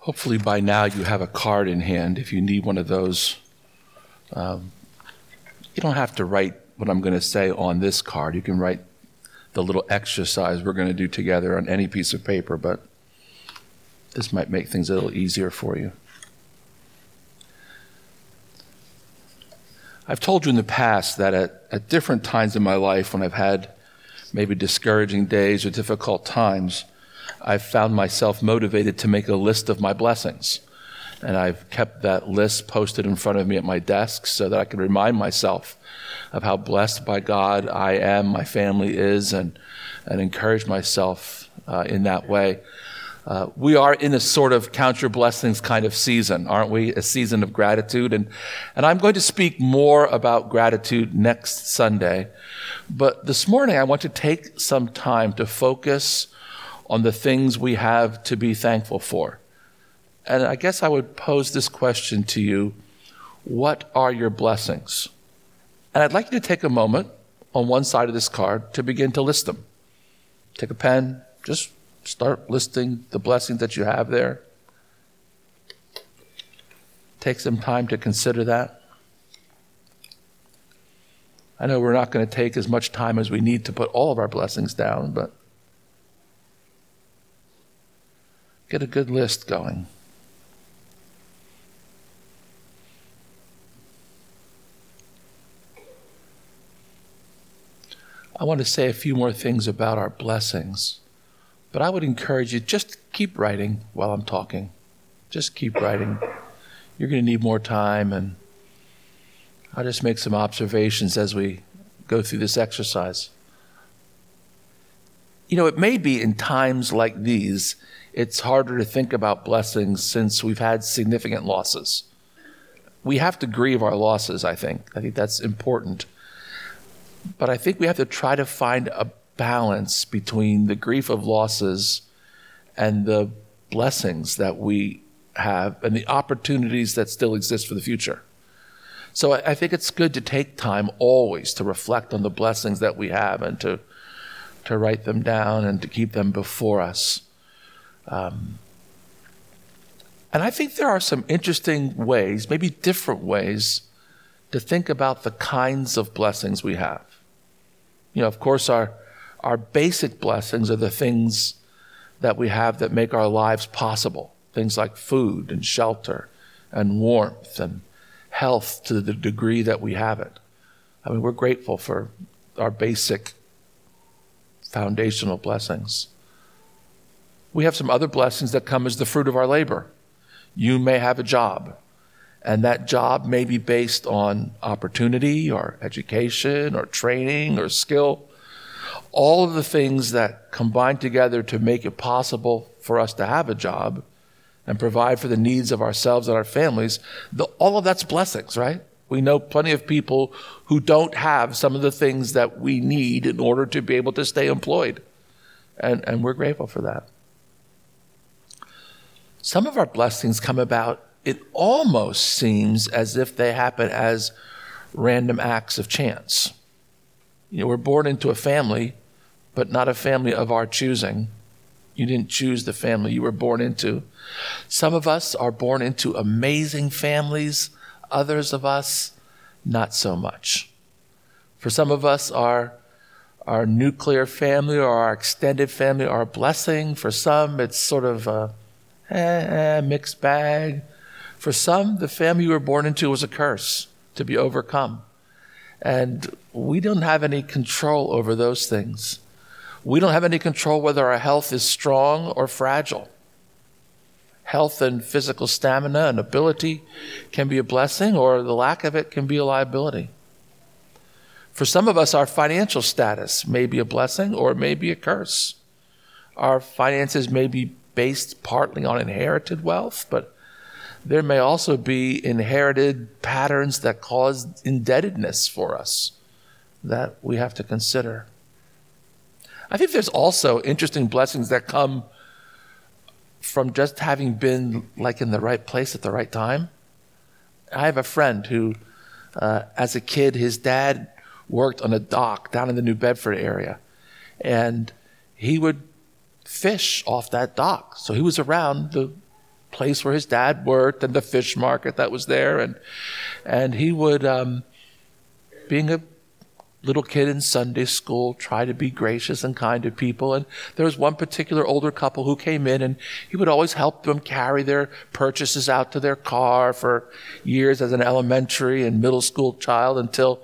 Hopefully, by now, you have a card in hand if you need one of those. Um, you don't have to write what I'm going to say on this card. You can write the little exercise we're going to do together on any piece of paper, but this might make things a little easier for you. I've told you in the past that at, at different times in my life, when I've had maybe discouraging days or difficult times, I've found myself motivated to make a list of my blessings. And I've kept that list posted in front of me at my desk so that I can remind myself of how blessed by God I am, my family is, and, and encourage myself uh, in that way. Uh, we are in a sort of count your blessings kind of season, aren't we? A season of gratitude. And, and I'm going to speak more about gratitude next Sunday. But this morning, I want to take some time to focus on the things we have to be thankful for. And I guess I would pose this question to you What are your blessings? And I'd like you to take a moment on one side of this card to begin to list them. Take a pen, just start listing the blessings that you have there. Take some time to consider that. I know we're not going to take as much time as we need to put all of our blessings down, but get a good list going. I want to say a few more things about our blessings, but I would encourage you just keep writing while I'm talking. Just keep writing. You're going to need more time, and I'll just make some observations as we go through this exercise. You know, it may be in times like these, it's harder to think about blessings since we've had significant losses. We have to grieve our losses, I think. I think that's important. But I think we have to try to find a balance between the grief of losses and the blessings that we have and the opportunities that still exist for the future. So I, think it's good to take time always to reflect on the blessings that we have and to to write them down and to keep them before us. Um, and I think there are some interesting ways, maybe different ways, to think about the kinds of blessings we have. You know, of course, our, our basic blessings are the things that we have that make our lives possible things like food and shelter and warmth and health to the degree that we have it. I mean, we're grateful for our basic foundational blessings. We have some other blessings that come as the fruit of our labor. You may have a job. And that job may be based on opportunity or education or training or skill. All of the things that combine together to make it possible for us to have a job and provide for the needs of ourselves and our families, the, all of that's blessings, right? We know plenty of people who don't have some of the things that we need in order to be able to stay employed. And, and we're grateful for that. Some of our blessings come about it almost seems as if they happen as random acts of chance. You know, we're born into a family, but not a family of our choosing. You didn't choose the family you were born into. Some of us are born into amazing families, others of us, not so much. For some of us, our, our nuclear family or our extended family are a blessing. For some, it's sort of a eh, eh, mixed bag. For some, the family you were born into was a curse to be overcome. And we don't have any control over those things. We don't have any control whether our health is strong or fragile. Health and physical stamina and ability can be a blessing, or the lack of it can be a liability. For some of us, our financial status may be a blessing or it may be a curse. Our finances may be based partly on inherited wealth, but there may also be inherited patterns that cause indebtedness for us that we have to consider. I think there's also interesting blessings that come from just having been like in the right place at the right time. I have a friend who, uh, as a kid, his dad worked on a dock down in the New Bedford area, and he would fish off that dock. So he was around the place where his dad worked and the fish market that was there. And, and he would, um, being a little kid in Sunday school, try to be gracious and kind to people. And there was one particular older couple who came in and he would always help them carry their purchases out to their car for years as an elementary and middle school child until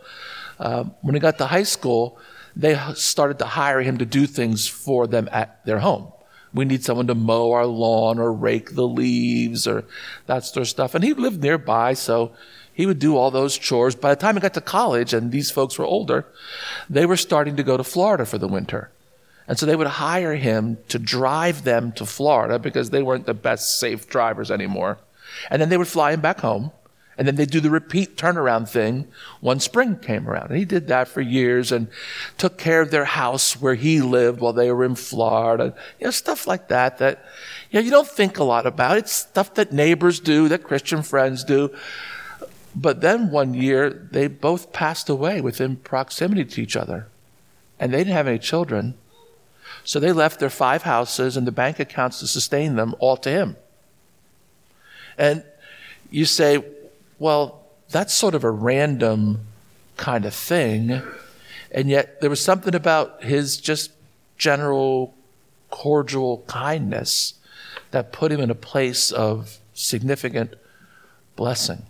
um, when he got to high school, they started to hire him to do things for them at their home. We need someone to mow our lawn or rake the leaves or that sort of stuff. And he lived nearby, so he would do all those chores. By the time he got to college and these folks were older, they were starting to go to Florida for the winter. And so they would hire him to drive them to Florida because they weren't the best safe drivers anymore. And then they would fly him back home. And then they'd do the repeat turnaround thing when spring came around. And he did that for years and took care of their house where he lived while they were in Florida. You know, stuff like that that, you know, you don't think a lot about. It's stuff that neighbors do, that Christian friends do. But then one year, they both passed away within proximity to each other. And they didn't have any children. So they left their five houses and the bank accounts to sustain them all to him. And you say, well, that's sort of a random kind of thing. And yet there was something about his just general cordial kindness that put him in a place of significant blessing.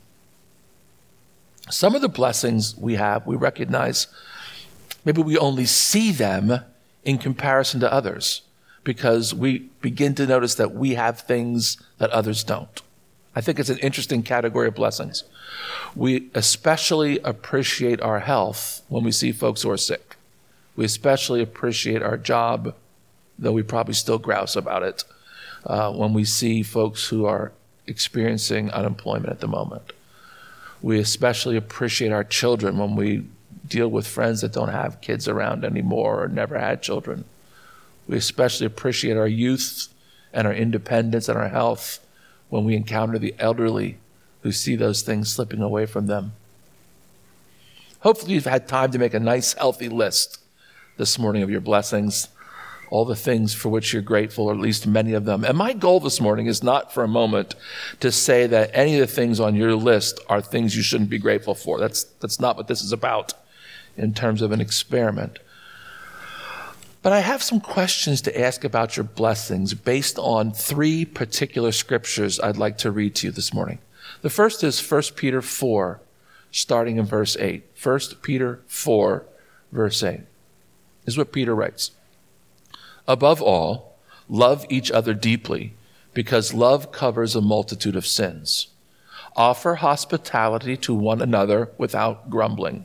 Some of the blessings we have, we recognize, maybe we only see them in comparison to others because we begin to notice that we have things that others don't. I think it's an interesting category of blessings. We especially appreciate our health when we see folks who are sick. We especially appreciate our job, though we probably still grouse about it, uh, when we see folks who are experiencing unemployment at the moment. We especially appreciate our children when we deal with friends that don't have kids around anymore or never had children. We especially appreciate our youth and our independence and our health when we encounter the elderly who see those things slipping away from them. Hopefully, you've had time to make a nice, healthy list this morning of your blessings all the things for which you're grateful, or at least many of them. And my goal this morning is not for a moment to say that any of the things on your list are things you shouldn't be grateful for. That's, that's not what this is about in terms of an experiment. But I have some questions to ask about your blessings based on three particular scriptures I'd like to read to you this morning. The first is 1 Peter 4, starting in verse 8. 1 Peter 4, verse 8 is what Peter writes. Above all, love each other deeply, because love covers a multitude of sins. Offer hospitality to one another without grumbling.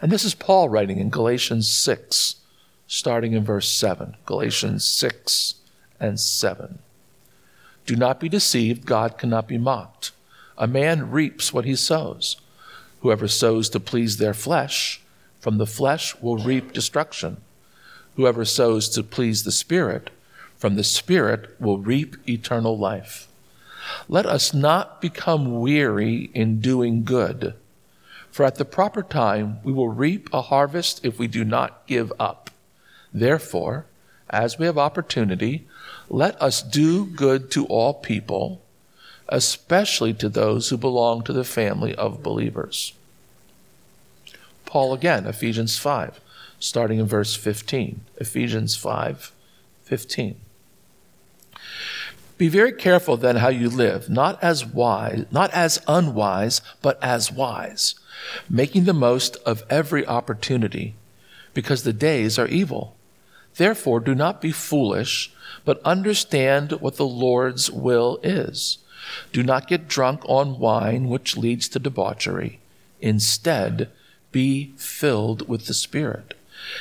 And this is Paul writing in Galatians 6, starting in verse 7. Galatians 6 and 7. Do not be deceived, God cannot be mocked. A man reaps what he sows. Whoever sows to please their flesh, from the flesh will reap destruction. Whoever sows to please the Spirit, from the Spirit will reap eternal life. Let us not become weary in doing good, for at the proper time we will reap a harvest if we do not give up. Therefore, as we have opportunity, let us do good to all people, especially to those who belong to the family of believers. Paul again, Ephesians 5, starting in verse 15. Ephesians 5, 15. Be very careful then how you live, not as wise, not as unwise, but as wise, making the most of every opportunity, because the days are evil. Therefore, do not be foolish, but understand what the Lord's will is. Do not get drunk on wine, which leads to debauchery. Instead, be filled with the Spirit,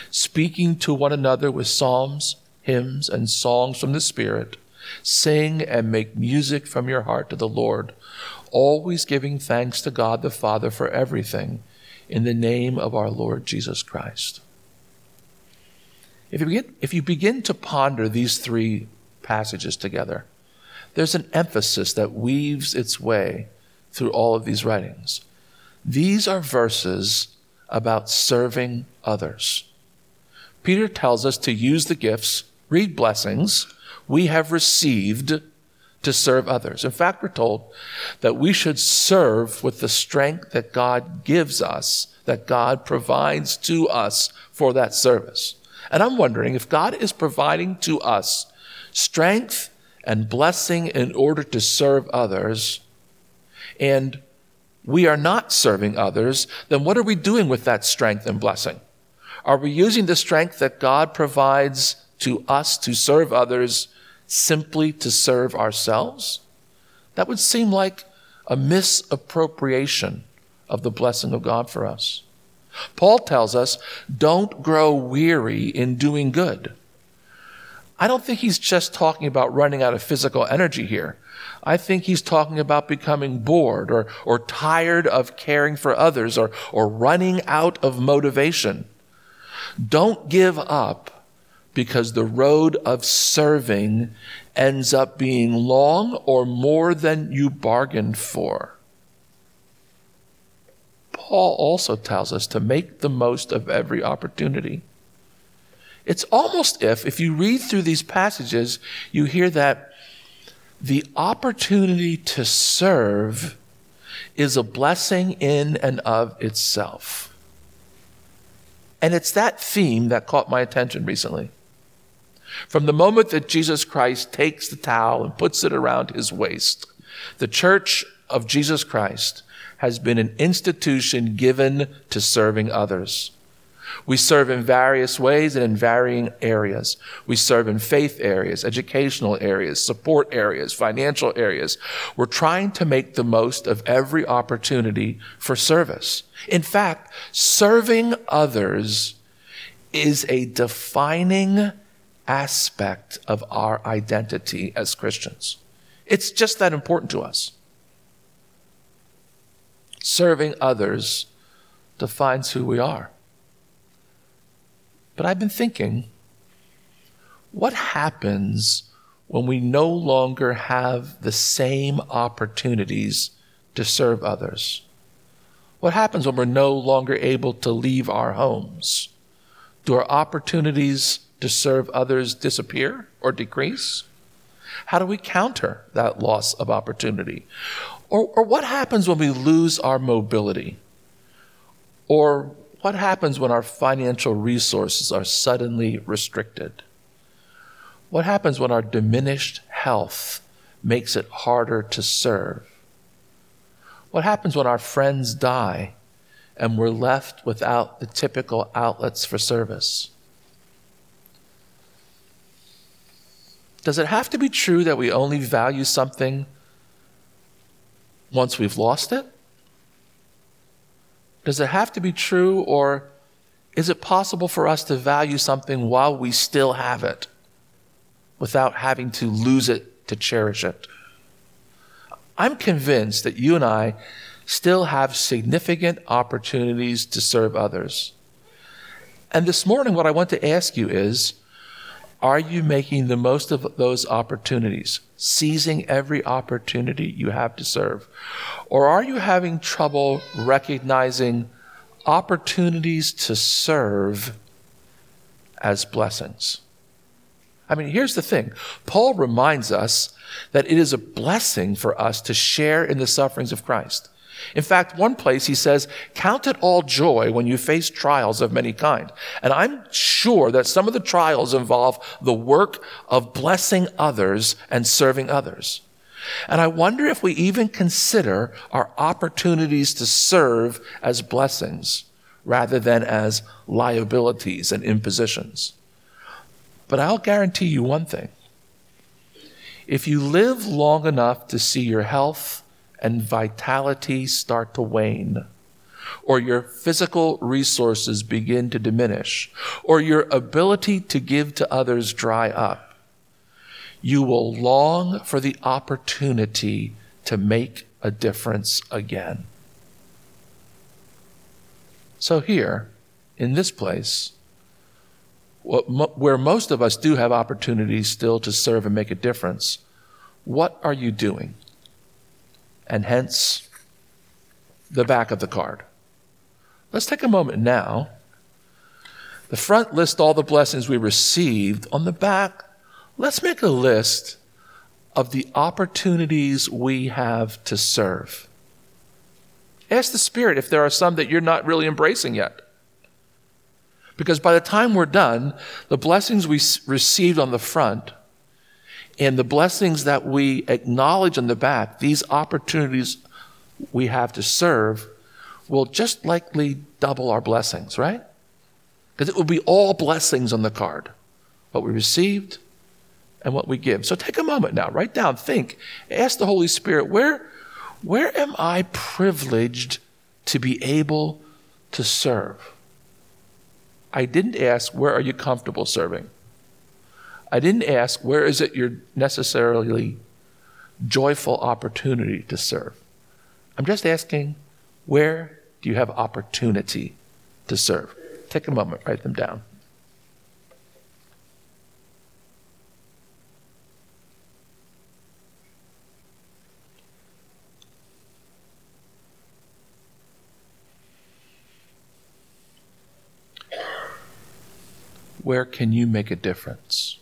speaking to one another with psalms, hymns, and songs from the Spirit, Sing and make music from your heart to the Lord, always giving thanks to God the Father for everything in the name of our Lord Jesus Christ. If you begin, if you begin to ponder these three passages together, there's an emphasis that weaves its way through all of these writings. These are verses about serving others. Peter tells us to use the gifts, read blessings we have received to serve others. In fact, we're told that we should serve with the strength that God gives us, that God provides to us for that service. And I'm wondering if God is providing to us strength and blessing in order to serve others, and we are not serving others, then what are we doing with that strength and blessing? Are we using the strength that God provides to us to serve others simply to serve ourselves? That would seem like a misappropriation of the blessing of God for us. Paul tells us, don't grow weary in doing good. I don't think he's just talking about running out of physical energy here. I think he's talking about becoming bored or, or tired of caring for others or, or running out of motivation. Don't give up because the road of serving ends up being long or more than you bargained for. Paul also tells us to make the most of every opportunity. It's almost if, if you read through these passages, you hear that the opportunity to serve is a blessing in and of itself. And it's that theme that caught my attention recently. From the moment that Jesus Christ takes the towel and puts it around his waist, the church of Jesus Christ has been an institution given to serving others. We serve in various ways and in varying areas. We serve in faith areas, educational areas, support areas, financial areas. We're trying to make the most of every opportunity for service. In fact, serving others is a defining aspect of our identity as Christians. It's just that important to us. Serving others defines who we are. But I've been thinking, what happens when we no longer have the same opportunities to serve others? What happens when we're no longer able to leave our homes? Do our opportunities to serve others disappear or decrease? How do we counter that loss of opportunity? Or, or what happens when we lose our mobility? Or what happens when our financial resources are suddenly restricted? What happens when our diminished health makes it harder to serve? What happens when our friends die and we're left without the typical outlets for service? Does it have to be true that we only value something once we've lost it? Does it have to be true, or is it possible for us to value something while we still have it without having to lose it to cherish it? I'm convinced that you and I still have significant opportunities to serve others. And this morning, what I want to ask you is are you making the most of those opportunities, seizing every opportunity you have to serve? Or are you having trouble recognizing opportunities to serve as blessings? I mean, here's the thing Paul reminds us that it is a blessing for us to share in the sufferings of Christ. In fact, one place he says, count it all joy when you face trials of many kind. And I'm sure that some of the trials involve the work of blessing others and serving others. And I wonder if we even consider our opportunities to serve as blessings rather than as liabilities and impositions. But I'll guarantee you one thing. If you live long enough to see your health and vitality start to wane, or your physical resources begin to diminish, or your ability to give to others dry up, you will long for the opportunity to make a difference again. So, here, in this place, where most of us do have opportunities still to serve and make a difference, what are you doing? And hence, the back of the card. Let's take a moment now. The front lists all the blessings we received. On the back, let's make a list of the opportunities we have to serve. Ask the Spirit if there are some that you're not really embracing yet. Because by the time we're done, the blessings we received on the front and the blessings that we acknowledge on the back, these opportunities we have to serve, will just likely double our blessings, right? Because it will be all blessings on the card what we received and what we give. So take a moment now, write down, think, ask the Holy Spirit, where, where am I privileged to be able to serve? I didn't ask, where are you comfortable serving? I didn't ask, where is it your necessarily joyful opportunity to serve? I'm just asking, where do you have opportunity to serve? Take a moment, write them down. Where can you make a difference?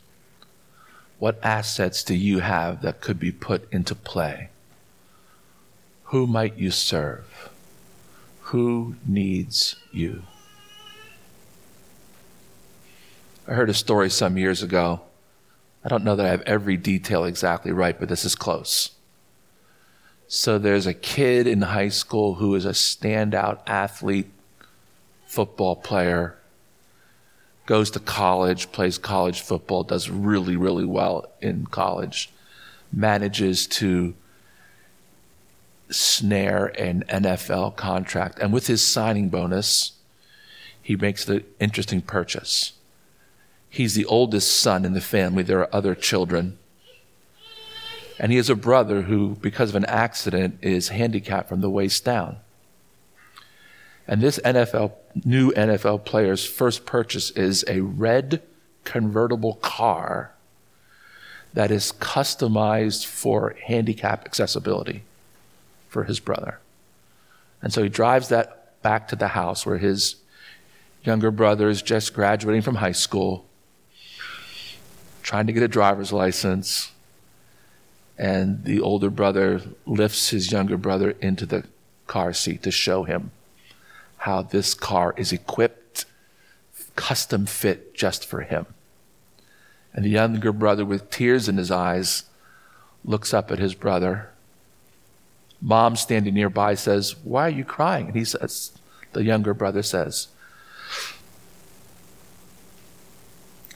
What assets do you have that could be put into play? Who might you serve? Who needs you? I heard a story some years ago. I don't know that I have every detail exactly right, but this is close. So there's a kid in high school who is a standout athlete, football player, goes to college, plays college football, does really, really well in college, manages to snare an NFL contract. And with his signing bonus, he makes the interesting purchase. He's the oldest son in the family. There are other children. And he has a brother who, because of an accident, is handicapped from the waist down. And this NFL, new NFL player's first purchase is a red convertible car that is customized for handicap accessibility for his brother. And so he drives that back to the house where his younger brother is just graduating from high school, trying to get a driver's license. And the older brother lifts his younger brother into the car seat to show him how this car is equipped, custom fit just for him. And the younger brother, with tears in his eyes, looks up at his brother. Mom, standing nearby, says, Why are you crying? And he says, The younger brother says,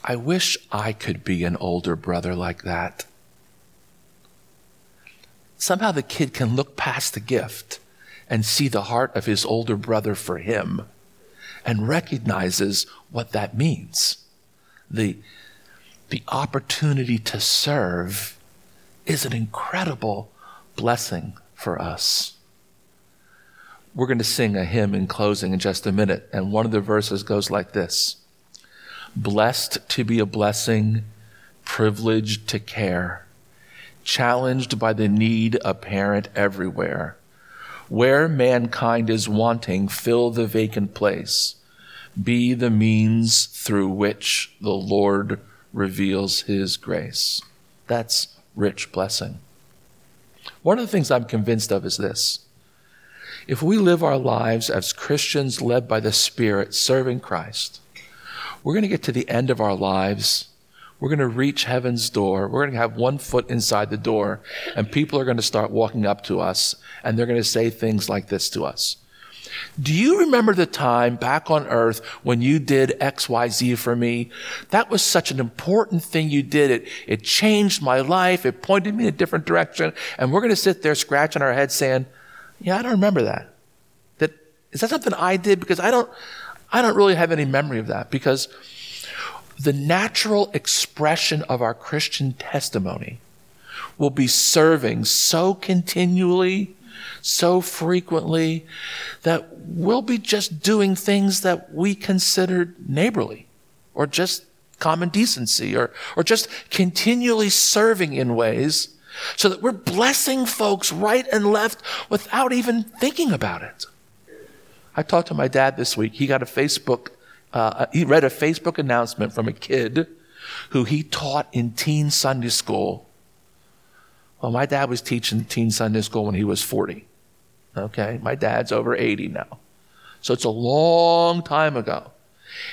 I wish I could be an older brother like that. Somehow the kid can look past the gift and see the heart of his older brother for him and recognizes what that means. The, the opportunity to serve is an incredible blessing for us. We're going to sing a hymn in closing in just a minute, and one of the verses goes like this Blessed to be a blessing, privileged to care, challenged by the need apparent everywhere where mankind is wanting, fill the vacant place. Be the means through which the Lord reveals his grace. That's rich blessing. One of the things I'm convinced of is this. If we live our lives as Christians led by the Spirit, serving Christ, we're going to get to the end of our lives we're going to reach heaven's door. We're going to have one foot inside the door, and people are going to start walking up to us, and they're going to say things like this to us. Do you remember the time back on earth when you did XYZ for me? That was such an important thing you did. It, it changed my life. It pointed me in a different direction. And we're going to sit there scratching our heads saying, yeah, I don't remember that. That, is that something I did? Because I don't, I don't really have any memory of that because the natural expression of our Christian testimony will be serving so continually, so frequently, that we'll be just doing things that we considered neighborly or just common decency or, or just continually serving in ways so that we're blessing folks right and left without even thinking about it. I talked to my dad this week. He got a Facebook, uh, he read a Facebook announcement from a kid who he taught in teen Sunday school. Well, my dad was teaching teen Sunday school when he was 40. Okay. My dad's over 80 now. So it's a long time ago.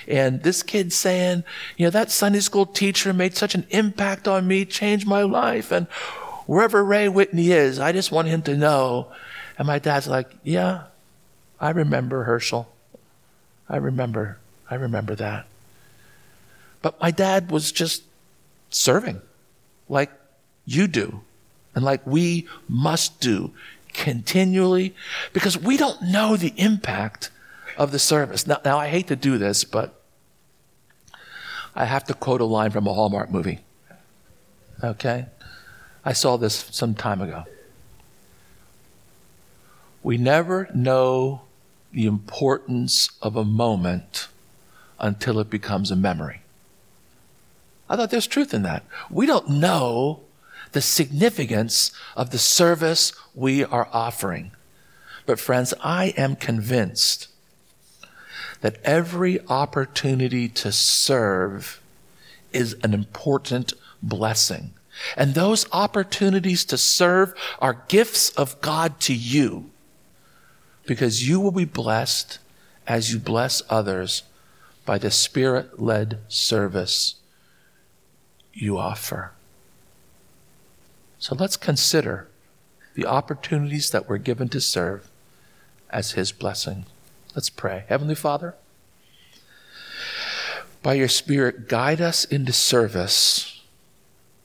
And this kid saying, you know, that Sunday school teacher made such an impact on me, changed my life. And wherever Ray Whitney is, I just want him to know. And my dad's like, yeah, I remember Herschel. I remember. I remember that. But my dad was just serving like you do and like we must do continually because we don't know the impact of the service. Now, now, I hate to do this, but I have to quote a line from a Hallmark movie. Okay? I saw this some time ago. We never know the importance of a moment until it becomes a memory. I thought there's truth in that. We don't know the significance of the service we are offering. But, friends, I am convinced that every opportunity to serve is an important blessing. And those opportunities to serve are gifts of God to you because you will be blessed as you bless others by the Spirit led service you offer. So let's consider the opportunities that we're given to serve as His blessing. Let's pray. Heavenly Father, by your Spirit, guide us into service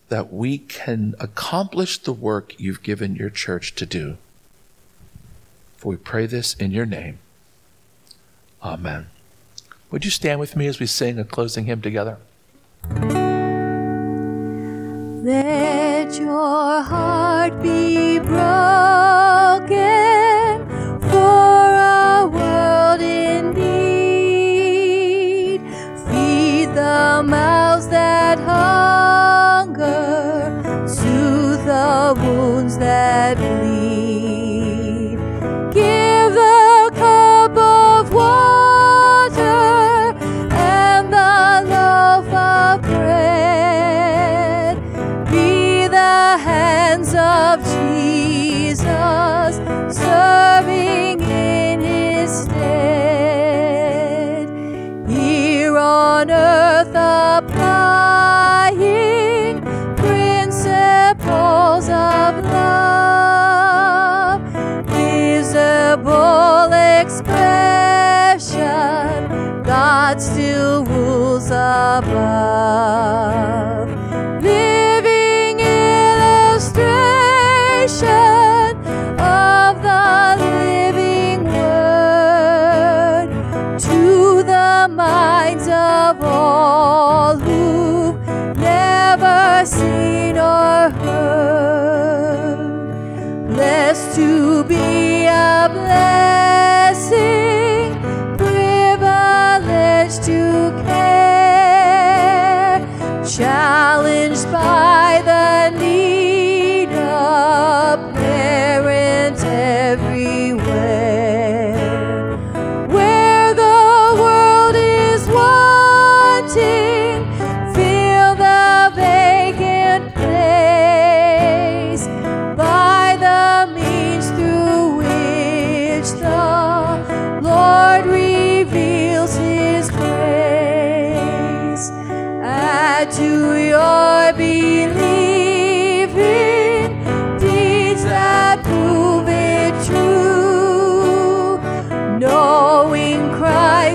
that we can accomplish the work you've given your church to do. For we pray this in your name. Amen. Would you stand with me as we sing a closing hymn together? Let your heart be broken for a world in need. Feed the mouths that hunger, soothe the wounds that bleed. Bread. Be the hands of Jesus, serving in his stead. Here on earth applying principles of love, visible expression, God still rules above. Living illustration of the living word to the minds of all who've never seen or heard. Blessed to be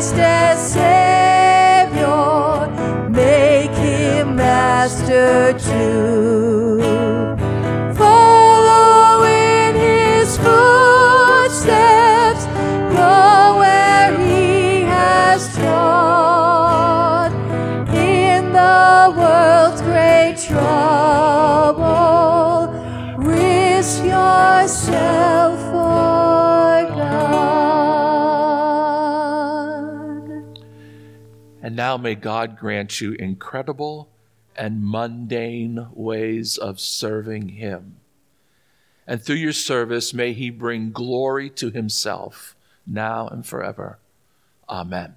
Christ as Savior, make him Master. And now may God grant you incredible and mundane ways of serving Him. And through your service, may He bring glory to Himself now and forever. Amen.